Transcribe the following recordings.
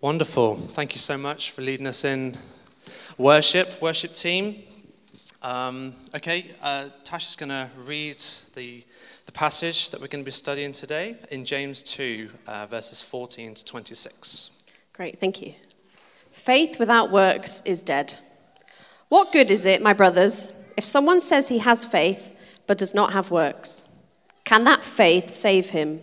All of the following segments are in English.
Wonderful. Thank you so much for leading us in worship, worship team. Um, okay, uh, going to read the, the passage that we're going to be studying today in James 2, uh, verses 14 to 26. Great, thank you. Faith without works is dead. What good is it, my brothers, if someone says he has faith but does not have works? Can that faith save him?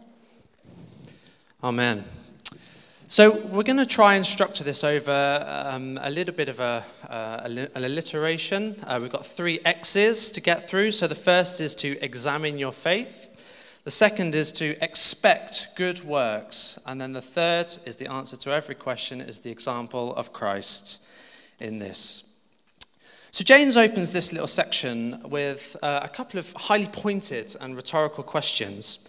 Amen. So we're going to try and structure this over um, a little bit of a, uh, an alliteration. Uh, we've got three X's to get through. So the first is to examine your faith. The second is to expect good works. And then the third is the answer to every question is the example of Christ in this. So James opens this little section with uh, a couple of highly pointed and rhetorical questions.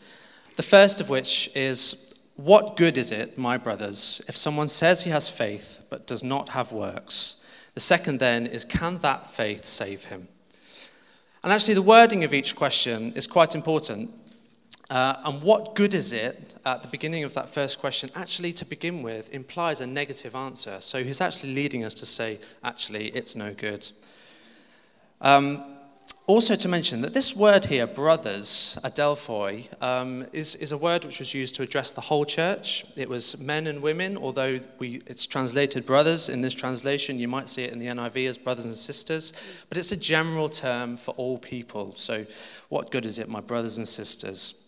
The first of which is what good is it, my brothers, if someone says he has faith but does not have works? The second then is, can that faith save him? And actually, the wording of each question is quite important. Uh, and what good is it at the beginning of that first question, actually, to begin with, implies a negative answer. So he's actually leading us to say, actually, it's no good. Um, also, to mention that this word here, brothers, adelphoi, um, is, is a word which was used to address the whole church. It was men and women, although we, it's translated brothers in this translation. You might see it in the NIV as brothers and sisters, but it's a general term for all people. So, what good is it, my brothers and sisters?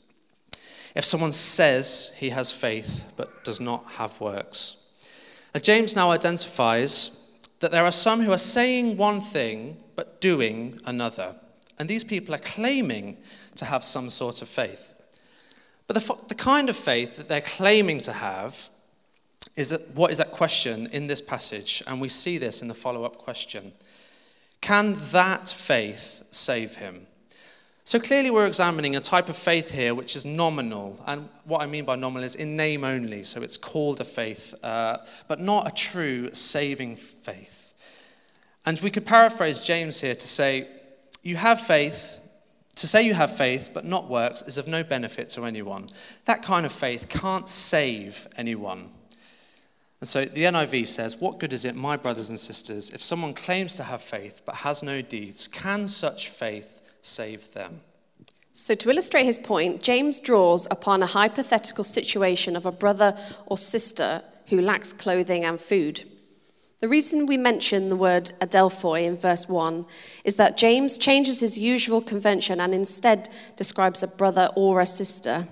If someone says he has faith but does not have works. James now identifies that there are some who are saying one thing but doing another. And these people are claiming to have some sort of faith. But the, the kind of faith that they're claiming to have is that, what is that question in this passage, and we see this in the follow up question. Can that faith save him? So clearly, we're examining a type of faith here which is nominal. And what I mean by nominal is in name only. So it's called a faith, uh, but not a true saving faith. And we could paraphrase James here to say you have faith, to say you have faith but not works is of no benefit to anyone. That kind of faith can't save anyone. And so the NIV says, What good is it, my brothers and sisters, if someone claims to have faith but has no deeds? Can such faith save them? So, to illustrate his point, James draws upon a hypothetical situation of a brother or sister who lacks clothing and food. The reason we mention the word adelphoi in verse 1 is that James changes his usual convention and instead describes a brother or a sister.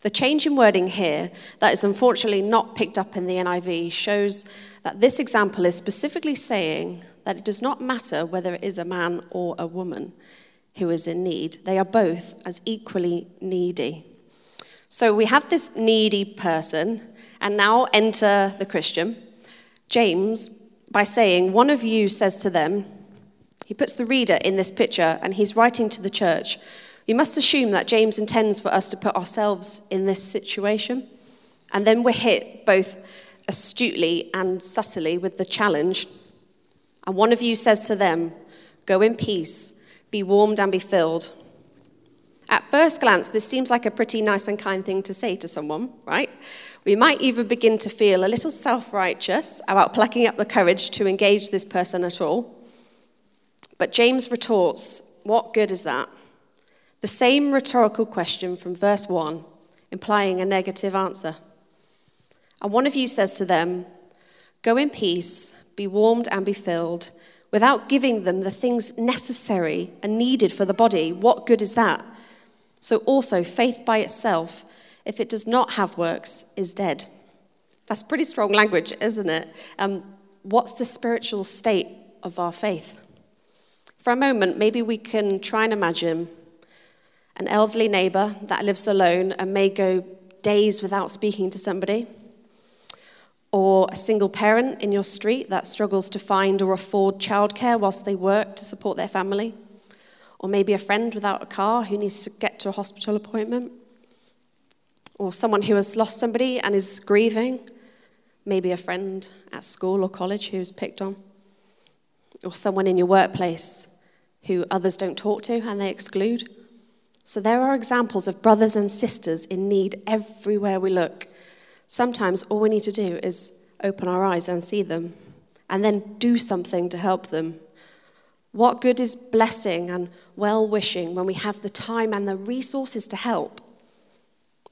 The change in wording here, that is unfortunately not picked up in the NIV, shows that this example is specifically saying that it does not matter whether it is a man or a woman who is in need, they are both as equally needy. So we have this needy person, and now enter the Christian. James by saying, One of you says to them, he puts the reader in this picture and he's writing to the church. You must assume that James intends for us to put ourselves in this situation. And then we're hit both astutely and subtly with the challenge and one of you says to them, Go in peace, be warmed and be filled. At first glance, this seems like a pretty nice and kind thing to say to someone, right? We might even begin to feel a little self righteous about plucking up the courage to engage this person at all. But James retorts, What good is that? The same rhetorical question from verse 1, implying a negative answer. And one of you says to them, Go in peace, be warmed and be filled, without giving them the things necessary and needed for the body. What good is that? So also, faith by itself, if it does not have works, is dead. That's pretty strong language, isn't it? Um, what's the spiritual state of our faith? For a moment, maybe we can try and imagine an elderly neighbor that lives alone and may go days without speaking to somebody or a single parent in your street that struggles to find or afford childcare whilst they work to support their family, or maybe a friend without a car who needs to get to a hospital appointment, or someone who has lost somebody and is grieving, maybe a friend at school or college who is picked on, or someone in your workplace who others don't talk to and they exclude. So there are examples of brothers and sisters in need everywhere we look. Sometimes all we need to do is open our eyes and see them, and then do something to help them. What good is blessing and well wishing when we have the time and the resources to help?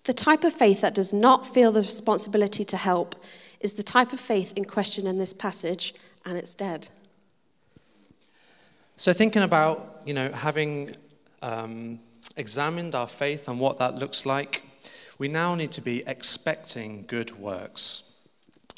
The type of faith that does not feel the responsibility to help is the type of faith in question in this passage, and it's dead. So, thinking about, you know, having um, examined our faith and what that looks like, we now need to be expecting good works.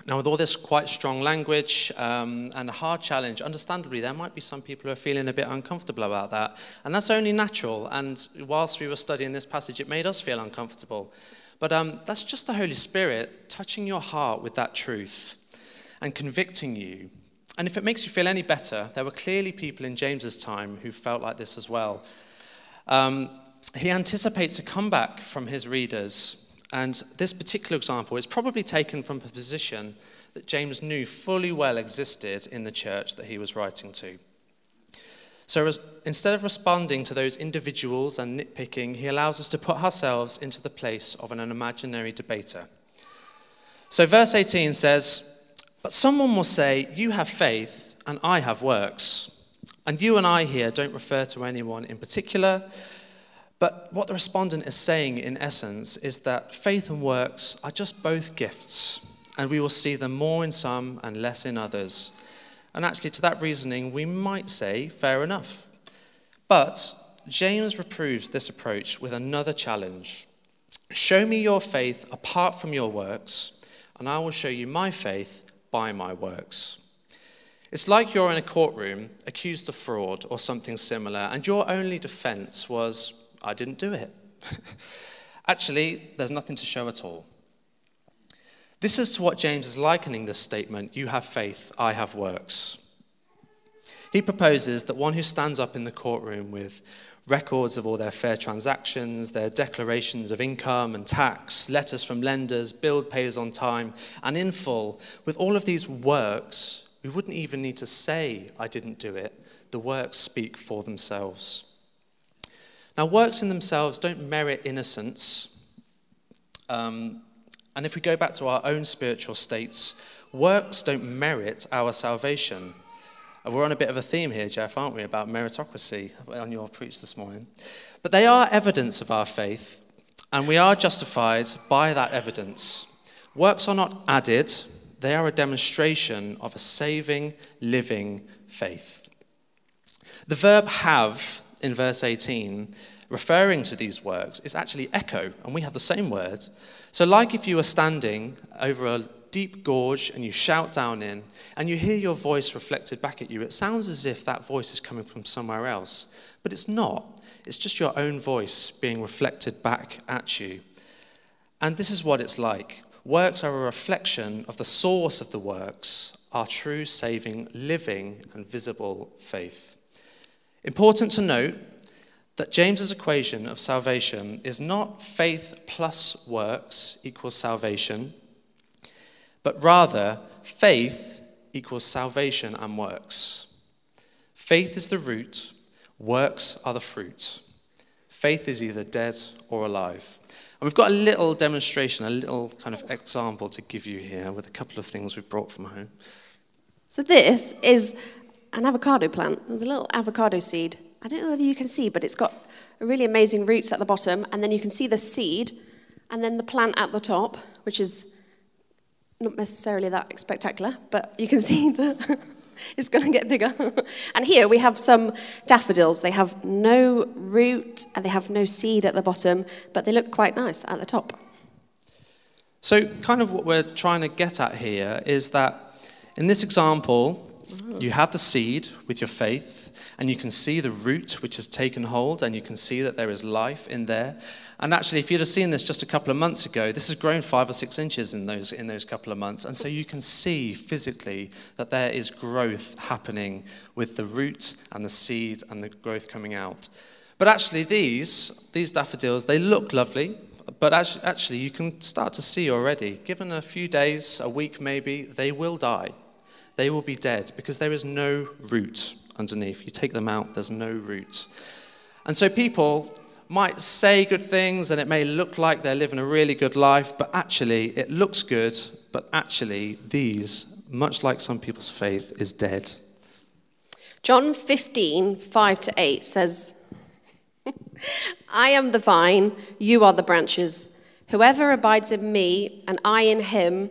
Now, with all this quite strong language um, and a hard challenge, understandably, there might be some people who are feeling a bit uncomfortable about that. And that's only natural. And whilst we were studying this passage, it made us feel uncomfortable. But um, that's just the Holy Spirit touching your heart with that truth and convicting you. And if it makes you feel any better, there were clearly people in James's time who felt like this as well. Um, he anticipates a comeback from his readers. And this particular example is probably taken from a position that James knew fully well existed in the church that he was writing to. So instead of responding to those individuals and nitpicking, he allows us to put ourselves into the place of an imaginary debater. So verse 18 says, But someone will say, You have faith, and I have works. And you and I here don't refer to anyone in particular. But what the respondent is saying, in essence, is that faith and works are just both gifts, and we will see them more in some and less in others. And actually, to that reasoning, we might say, fair enough. But James reproves this approach with another challenge Show me your faith apart from your works, and I will show you my faith by my works. It's like you're in a courtroom accused of fraud or something similar, and your only defense was, I didn't do it. Actually, there's nothing to show at all. This is to what James is likening this statement you have faith, I have works. He proposes that one who stands up in the courtroom with records of all their fair transactions, their declarations of income and tax, letters from lenders, bill pays on time, and in full, with all of these works, we wouldn't even need to say, I didn't do it. The works speak for themselves. Now, works in themselves don't merit innocence. Um, and if we go back to our own spiritual states, works don't merit our salvation. Uh, we're on a bit of a theme here, Jeff, aren't we, about meritocracy on your preach this morning. But they are evidence of our faith, and we are justified by that evidence. Works are not added, they are a demonstration of a saving, living faith. The verb have in verse 18, referring to these works, is actually echo, and we have the same word. So, like if you were standing over a deep gorge and you shout down in, and you hear your voice reflected back at you, it sounds as if that voice is coming from somewhere else. But it's not. It's just your own voice being reflected back at you. And this is what it's like works are a reflection of the source of the works, our true saving, living, and visible faith. Important to note that James's equation of salvation is not faith plus works equals salvation, but rather faith equals salvation and works. Faith is the root, works are the fruit. Faith is either dead or alive. And we've got a little demonstration, a little kind of example to give you here with a couple of things we've brought from home. So this is an avocado plant. There's a little avocado seed. I don't know whether you can see, but it's got really amazing roots at the bottom, and then you can see the seed, and then the plant at the top, which is not necessarily that spectacular, but you can see that it's going to get bigger. and here we have some daffodils. They have no root and they have no seed at the bottom, but they look quite nice at the top. So, kind of what we're trying to get at here is that in this example, you have the seed with your faith, and you can see the root which has taken hold, and you can see that there is life in there. And actually, if you'd have seen this just a couple of months ago, this has grown five or six inches in those, in those couple of months. And so you can see physically that there is growth happening with the root and the seed and the growth coming out. But actually, these, these daffodils, they look lovely. But actually, actually, you can start to see already, given a few days, a week maybe, they will die. They will be dead because there is no root underneath. You take them out, there's no root. And so people might say good things and it may look like they're living a really good life, but actually it looks good, but actually these, much like some people's faith, is dead. John 15, 5 to 8 says, I am the vine, you are the branches. Whoever abides in me and I in him,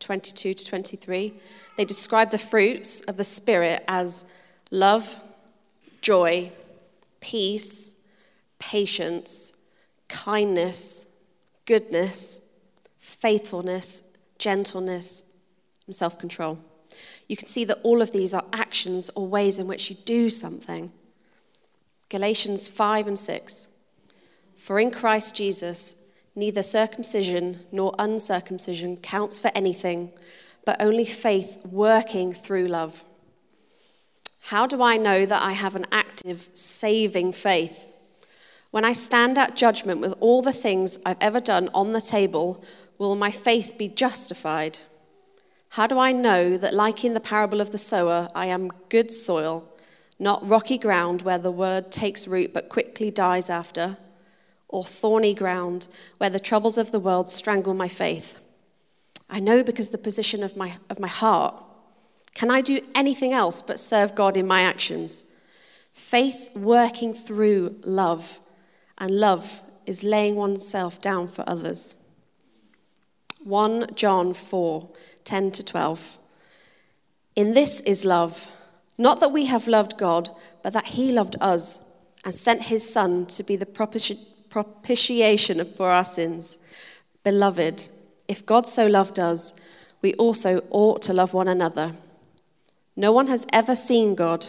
22 to 23, they describe the fruits of the Spirit as love, joy, peace, patience, kindness, goodness, faithfulness, gentleness, and self control. You can see that all of these are actions or ways in which you do something. Galatians 5 and 6. For in Christ Jesus, neither circumcision nor uncircumcision counts for anything, but only faith working through love. How do I know that I have an active, saving faith? When I stand at judgment with all the things I've ever done on the table, will my faith be justified? How do I know that, like in the parable of the sower, I am good soil, not rocky ground where the word takes root but quickly dies after, or thorny ground where the troubles of the world strangle my faith? I know because the position of my, of my heart can I do anything else but serve God in my actions? Faith working through love, and love is laying oneself down for others. 1 John 4 10 to 12. In this is love, not that we have loved God, but that He loved us and sent His Son to be the propitiation for our sins. Beloved, if God so loved us, we also ought to love one another. No one has ever seen God.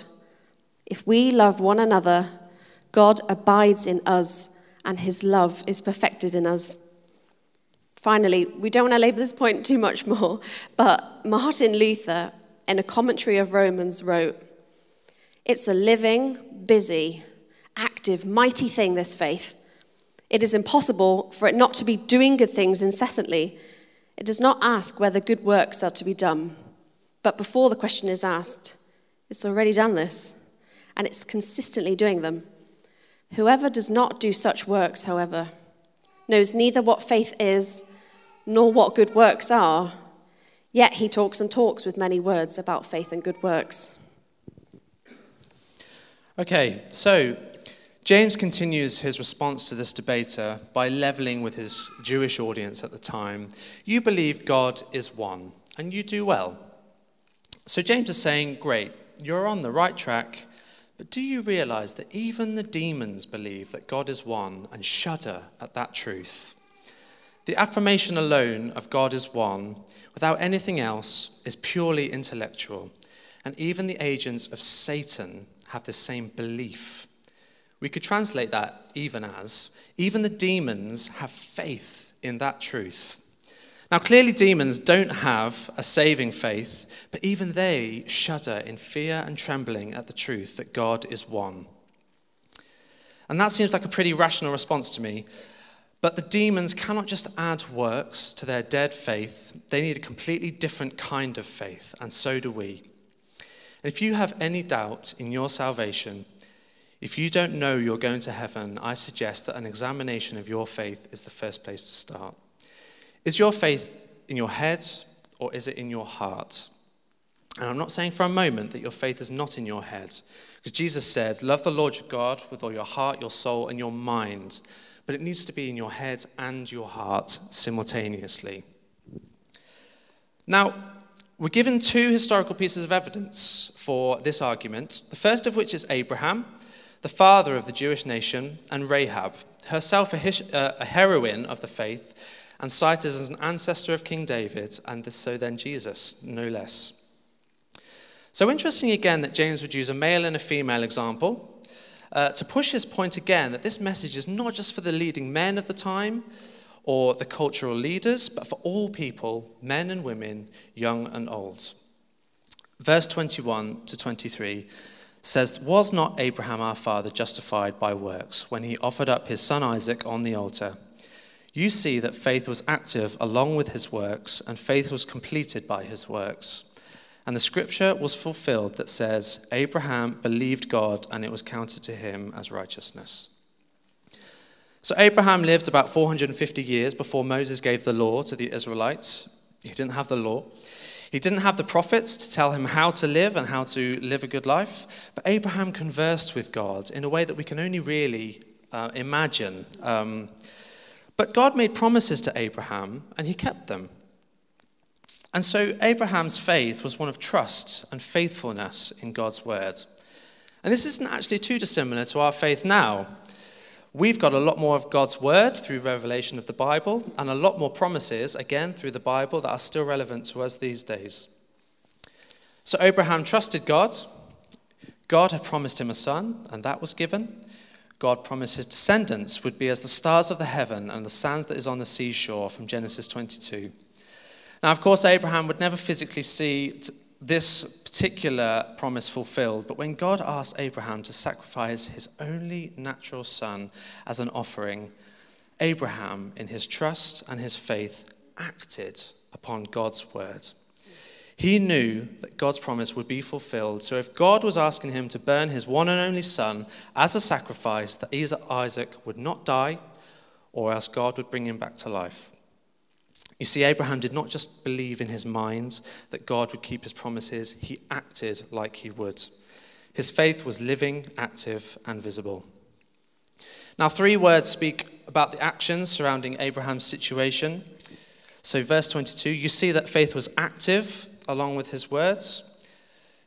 If we love one another, God abides in us and his love is perfected in us. Finally, we don't want to labor this point too much more, but Martin Luther, in a commentary of Romans, wrote It's a living, busy, active, mighty thing, this faith. It is impossible for it not to be doing good things incessantly. It does not ask whether good works are to be done. But before the question is asked, it's already done this, and it's consistently doing them. Whoever does not do such works, however, knows neither what faith is nor what good works are, yet he talks and talks with many words about faith and good works. Okay, so James continues his response to this debater by leveling with his Jewish audience at the time. You believe God is one, and you do well. So James is saying, Great, you're on the right track, but do you realize that even the demons believe that God is one and shudder at that truth? The affirmation alone of God is one, without anything else, is purely intellectual. And even the agents of Satan have the same belief. We could translate that even as even the demons have faith in that truth. Now, clearly, demons don't have a saving faith, but even they shudder in fear and trembling at the truth that God is one. And that seems like a pretty rational response to me. But the demons cannot just add works to their dead faith, they need a completely different kind of faith, and so do we. And if you have any doubt in your salvation, if you don't know you're going to heaven, I suggest that an examination of your faith is the first place to start. Is your faith in your head or is it in your heart? And I'm not saying for a moment that your faith is not in your head, because Jesus said, Love the Lord your God with all your heart, your soul, and your mind. But it needs to be in your head and your heart simultaneously. Now, we're given two historical pieces of evidence for this argument, the first of which is Abraham, the father of the Jewish nation, and Rahab, herself a, uh, a heroine of the faith and cited as an ancestor of King David, and so then Jesus, no less. So interesting again that James would use a male and a female example uh, to push his point again that this message is not just for the leading men of the time or the cultural leaders, but for all people, men and women, young and old. Verse 21 to 23 says, Was not Abraham our father justified by works when he offered up his son Isaac on the altar? You see that faith was active along with his works, and faith was completed by his works. And the scripture was fulfilled that says, Abraham believed God, and it was counted to him as righteousness. So Abraham lived about 450 years before Moses gave the law to the Israelites. He didn't have the law. He didn't have the prophets to tell him how to live and how to live a good life. But Abraham conversed with God in a way that we can only really uh, imagine. Um, but God made promises to Abraham, and he kept them. And so Abraham's faith was one of trust and faithfulness in God's word. And this isn't actually too dissimilar to our faith now. We've got a lot more of God's word through revelation of the Bible, and a lot more promises, again, through the Bible that are still relevant to us these days. So Abraham trusted God. God had promised him a son, and that was given. God promised his descendants would be as the stars of the heaven and the sand that is on the seashore from Genesis 22. Now, of course, Abraham would never physically see this particular promise fulfilled, but when God asked Abraham to sacrifice his only natural son as an offering, Abraham, in his trust and his faith, acted upon God's word. He knew that God's promise would be fulfilled. So, if God was asking him to burn his one and only son as a sacrifice, that Isaac would not die, or else God would bring him back to life. You see, Abraham did not just believe in his mind that God would keep his promises, he acted like he would. His faith was living, active, and visible. Now, three words speak about the actions surrounding Abraham's situation. So, verse 22, you see that faith was active along with his words.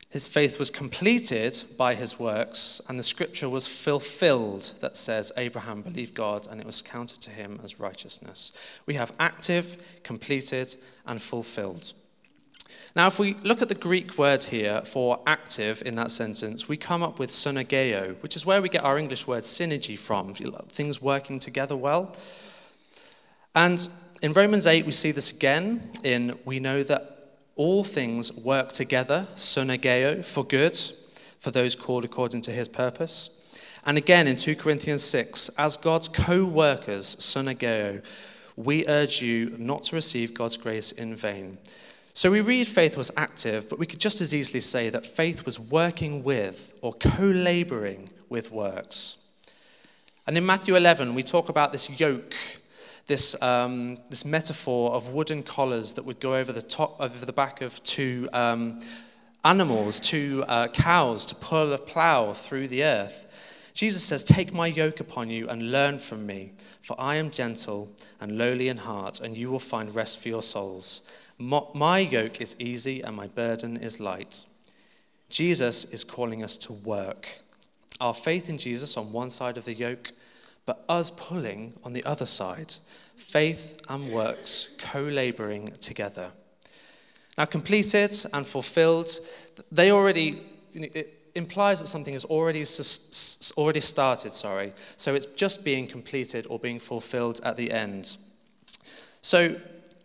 His faith was completed by his works, and the scripture was fulfilled that says, Abraham believed God, and it was counted to him as righteousness. We have active, completed, and fulfilled. Now, if we look at the Greek word here for active in that sentence, we come up with synergeo, which is where we get our English word synergy from, things working together well. And in Romans 8, we see this again in we know that all things work together, synergeo, for good, for those called according to his purpose. And again in 2 Corinthians 6, as God's co workers, synergeo, we urge you not to receive God's grace in vain. So we read faith was active, but we could just as easily say that faith was working with or co laboring with works. And in Matthew 11, we talk about this yoke this, um, this metaphor of wooden collars that would go over the top, over the back of two um, animals, two uh, cows, to pull a plow through the earth. Jesus says, Take my yoke upon you and learn from me, for I am gentle and lowly in heart, and you will find rest for your souls. My yoke is easy and my burden is light. Jesus is calling us to work. Our faith in Jesus on one side of the yoke, but us pulling on the other side, faith and works co laboring together. Now, completed and fulfilled, they already, it implies that something has already, already started, sorry. So it's just being completed or being fulfilled at the end. So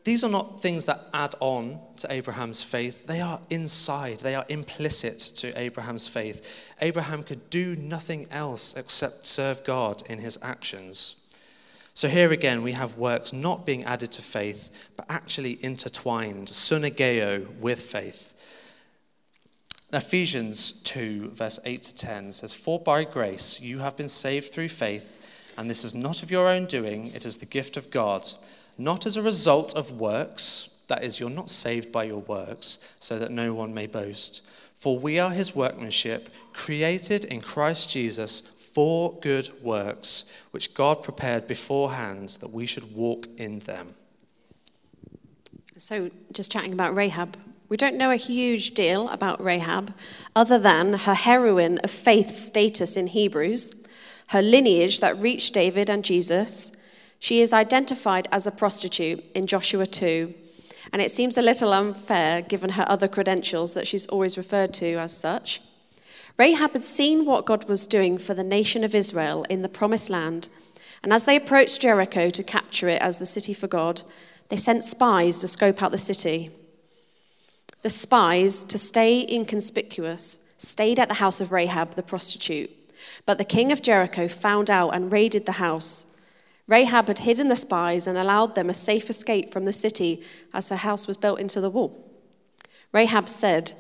these are not things that add on to Abraham's faith. They are inside, they are implicit to Abraham's faith. Abraham could do nothing else except serve God in his actions. So here again, we have works not being added to faith, but actually intertwined, synergeo, with faith. Ephesians 2, verse 8 to 10 says, For by grace you have been saved through faith, and this is not of your own doing, it is the gift of God not as a result of works, that is, you're not saved by your works, so that no one may boast. For we are his workmanship, created in Christ Jesus for good works, which God prepared beforehand that we should walk in them. So, just chatting about Rahab, we don't know a huge deal about Rahab other than her heroine of faith status in Hebrews, her lineage that reached David and Jesus she is identified as a prostitute in Joshua 2, and it seems a little unfair given her other credentials that she's always referred to as such. Rahab had seen what God was doing for the nation of Israel in the promised land, and as they approached Jericho to capture it as the city for God, they sent spies to scope out the city. The spies, to stay inconspicuous, stayed at the house of Rahab the prostitute, but the king of Jericho found out and raided the house. Rahab had hidden the spies and allowed them a safe escape from the city as her house was built into the wall. Rahab said,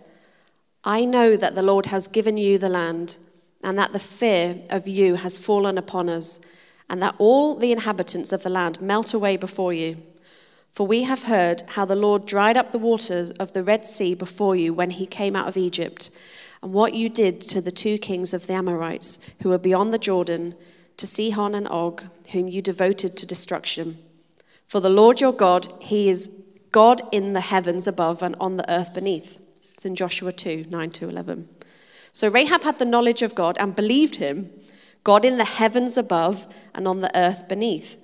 I know that the Lord has given you the land, and that the fear of you has fallen upon us, and that all the inhabitants of the land melt away before you. For we have heard how the Lord dried up the waters of the Red Sea before you when he came out of Egypt, and what you did to the two kings of the Amorites who were beyond the Jordan to Sihon and Og, whom you devoted to destruction. For the Lord your God, he is God in the heavens above and on the earth beneath. It's in Joshua 2 9 to 11. So Rahab had the knowledge of God and believed him, God in the heavens above and on the earth beneath.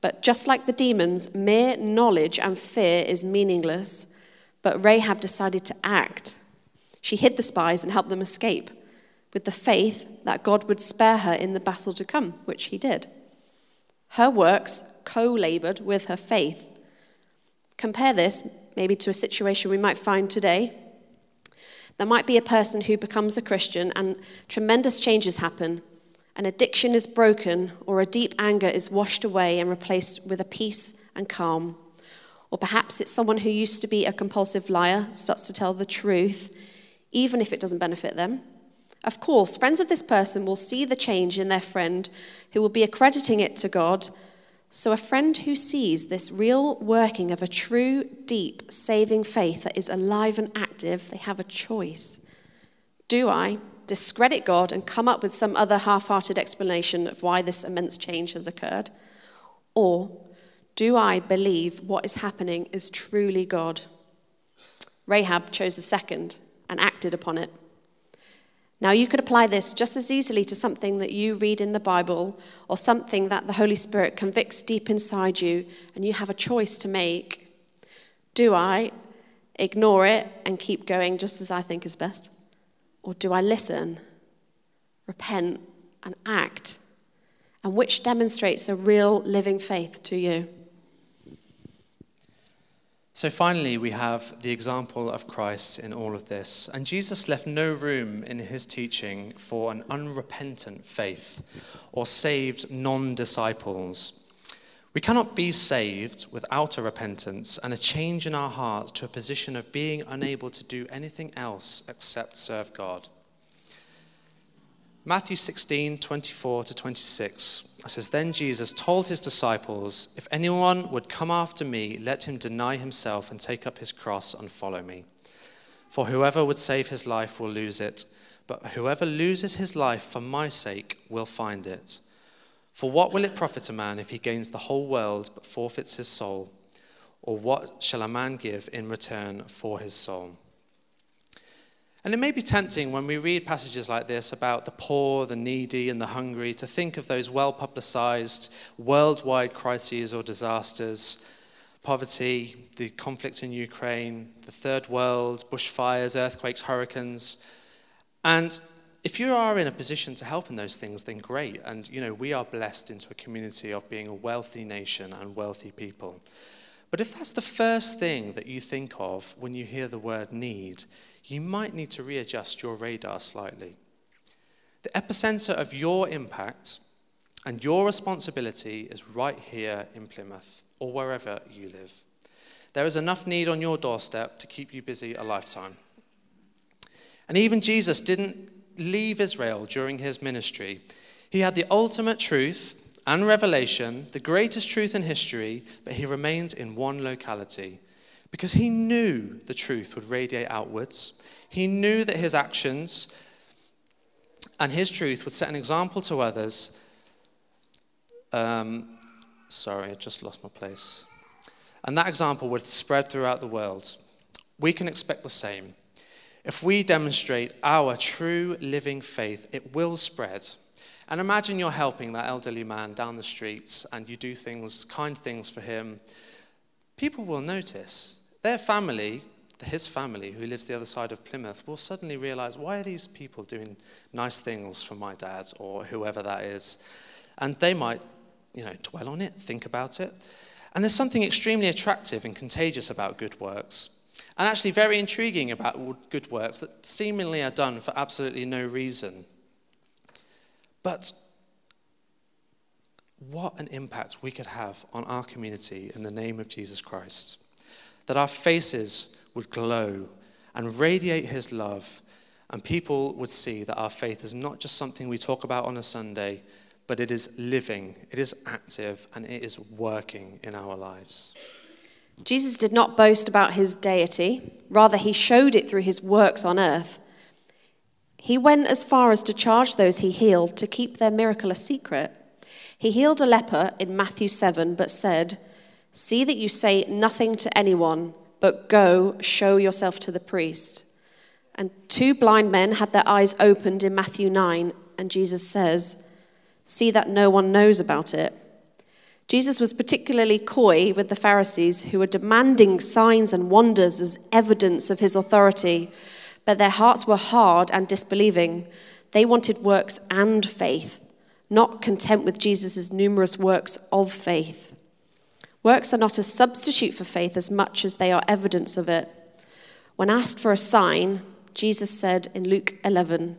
But just like the demons, mere knowledge and fear is meaningless. But Rahab decided to act. She hid the spies and helped them escape with the faith that God would spare her in the battle to come, which he did. Her works co labored with her faith. Compare this maybe to a situation we might find today. There might be a person who becomes a Christian and tremendous changes happen. An addiction is broken, or a deep anger is washed away and replaced with a peace and calm. Or perhaps it's someone who used to be a compulsive liar starts to tell the truth, even if it doesn't benefit them. Of course, friends of this person will see the change in their friend who will be accrediting it to God. So, a friend who sees this real working of a true, deep, saving faith that is alive and active, they have a choice. Do I discredit God and come up with some other half hearted explanation of why this immense change has occurred? Or do I believe what is happening is truly God? Rahab chose the second and acted upon it. Now, you could apply this just as easily to something that you read in the Bible or something that the Holy Spirit convicts deep inside you, and you have a choice to make. Do I ignore it and keep going just as I think is best? Or do I listen, repent, and act? And which demonstrates a real living faith to you? So finally, we have the example of Christ in all of this. And Jesus left no room in his teaching for an unrepentant faith or saved non disciples. We cannot be saved without a repentance and a change in our hearts to a position of being unable to do anything else except serve God. Matthew 16, 24 to 26 says, Then Jesus told his disciples, If anyone would come after me, let him deny himself and take up his cross and follow me. For whoever would save his life will lose it, but whoever loses his life for my sake will find it. For what will it profit a man if he gains the whole world but forfeits his soul? Or what shall a man give in return for his soul? And it may be tempting when we read passages like this about the poor, the needy, and the hungry to think of those well publicized worldwide crises or disasters poverty, the conflict in Ukraine, the third world, bushfires, earthquakes, hurricanes. And if you are in a position to help in those things, then great. And, you know, we are blessed into a community of being a wealthy nation and wealthy people. But if that's the first thing that you think of when you hear the word need, you might need to readjust your radar slightly. The epicenter of your impact and your responsibility is right here in Plymouth or wherever you live. There is enough need on your doorstep to keep you busy a lifetime. And even Jesus didn't leave Israel during his ministry. He had the ultimate truth and revelation, the greatest truth in history, but he remained in one locality because he knew the truth would radiate outwards. He knew that his actions and his truth would set an example to others. Um, sorry, I just lost my place. And that example would spread throughout the world. We can expect the same. If we demonstrate our true living faith, it will spread. And imagine you're helping that elderly man down the street and you do things, kind things for him. People will notice. Their family, his family, who lives the other side of Plymouth, will suddenly realize why are these people doing nice things for my dad or whoever that is? And they might, you know, dwell on it, think about it. And there's something extremely attractive and contagious about good works and actually very intriguing about good works that seemingly are done for absolutely no reason. But what an impact we could have on our community in the name of Jesus Christ. That our faces would glow and radiate his love, and people would see that our faith is not just something we talk about on a Sunday, but it is living, it is active, and it is working in our lives. Jesus did not boast about his deity, rather, he showed it through his works on earth. He went as far as to charge those he healed to keep their miracle a secret. He healed a leper in Matthew 7, but said, See that you say nothing to anyone, but go show yourself to the priest. And two blind men had their eyes opened in Matthew 9, and Jesus says, See that no one knows about it. Jesus was particularly coy with the Pharisees who were demanding signs and wonders as evidence of his authority, but their hearts were hard and disbelieving. They wanted works and faith, not content with Jesus' numerous works of faith. Works are not a substitute for faith as much as they are evidence of it. When asked for a sign, Jesus said in Luke 11,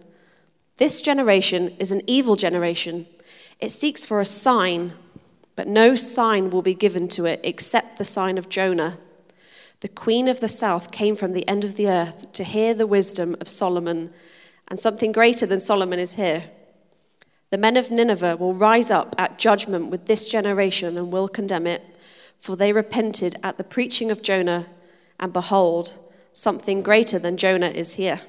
This generation is an evil generation. It seeks for a sign but no sign will be given to it except the sign of Jonah. The queen of the south came from the end of the earth to hear the wisdom of Solomon, and something greater than Solomon is here. The men of Nineveh will rise up at judgment with this generation and will condemn it, for they repented at the preaching of Jonah, and behold, something greater than Jonah is here.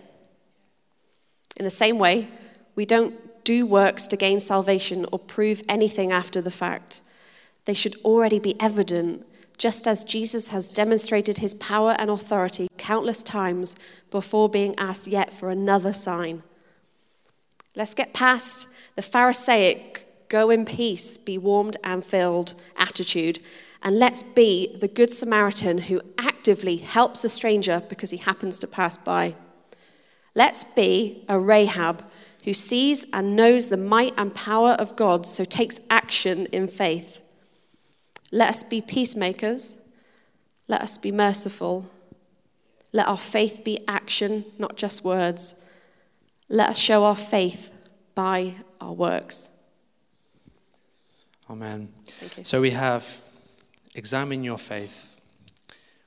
In the same way, we don't do works to gain salvation or prove anything after the fact. They should already be evident, just as Jesus has demonstrated his power and authority countless times before being asked yet for another sign. Let's get past the Pharisaic, go in peace, be warmed and filled attitude, and let's be the Good Samaritan who actively helps a stranger because he happens to pass by. Let's be a Rahab who sees and knows the might and power of God, so takes action in faith. Let us be peacemakers. Let us be merciful. Let our faith be action, not just words. Let us show our faith by our works. Amen. So we have examine your faith,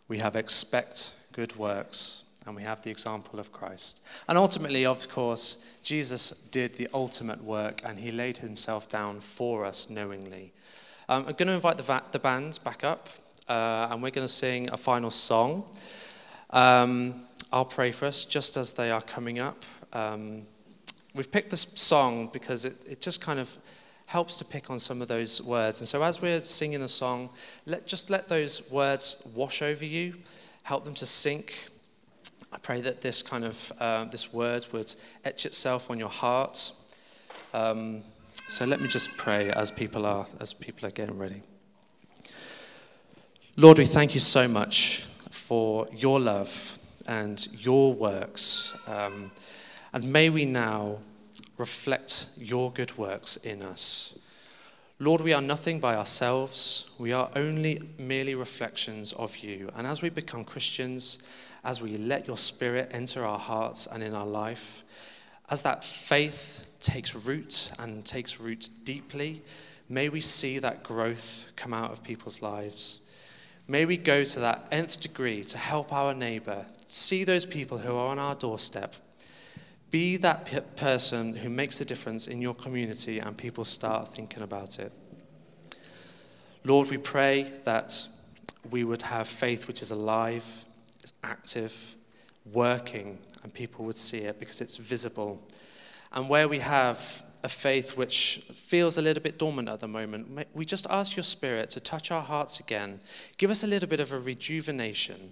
we have expect good works, and we have the example of Christ. And ultimately, of course, Jesus did the ultimate work and he laid himself down for us knowingly. Um, I'm going to invite the, va- the band back up, uh, and we're going to sing a final song. Um, I'll pray for us just as they are coming up. Um, we've picked this song because it, it just kind of helps to pick on some of those words. And so as we're singing the song, let, just let those words wash over you, help them to sink. I pray that this kind of uh, this word would etch itself on your heart. Um, so let me just pray as people are as people are getting ready. Lord, we thank you so much for your love and your works, um, and may we now reflect your good works in us. Lord, we are nothing by ourselves. We are only merely reflections of you. And as we become Christians, as we let your spirit enter our hearts and in our life, as that faith takes root and takes root deeply, may we see that growth come out of people's lives. May we go to that nth degree to help our neighbor, see those people who are on our doorstep. Be that p- person who makes a difference in your community and people start thinking about it. Lord, we pray that we would have faith which is alive, is active, working, and people would see it because it's visible. And where we have a faith which feels a little bit dormant at the moment, we just ask your Spirit to touch our hearts again. Give us a little bit of a rejuvenation.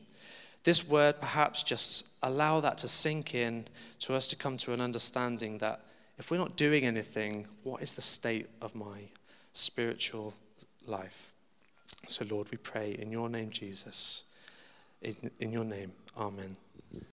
This word, perhaps, just allow that to sink in to us to come to an understanding that if we're not doing anything, what is the state of my spiritual life? So, Lord, we pray in your name, Jesus. In, in your name, amen.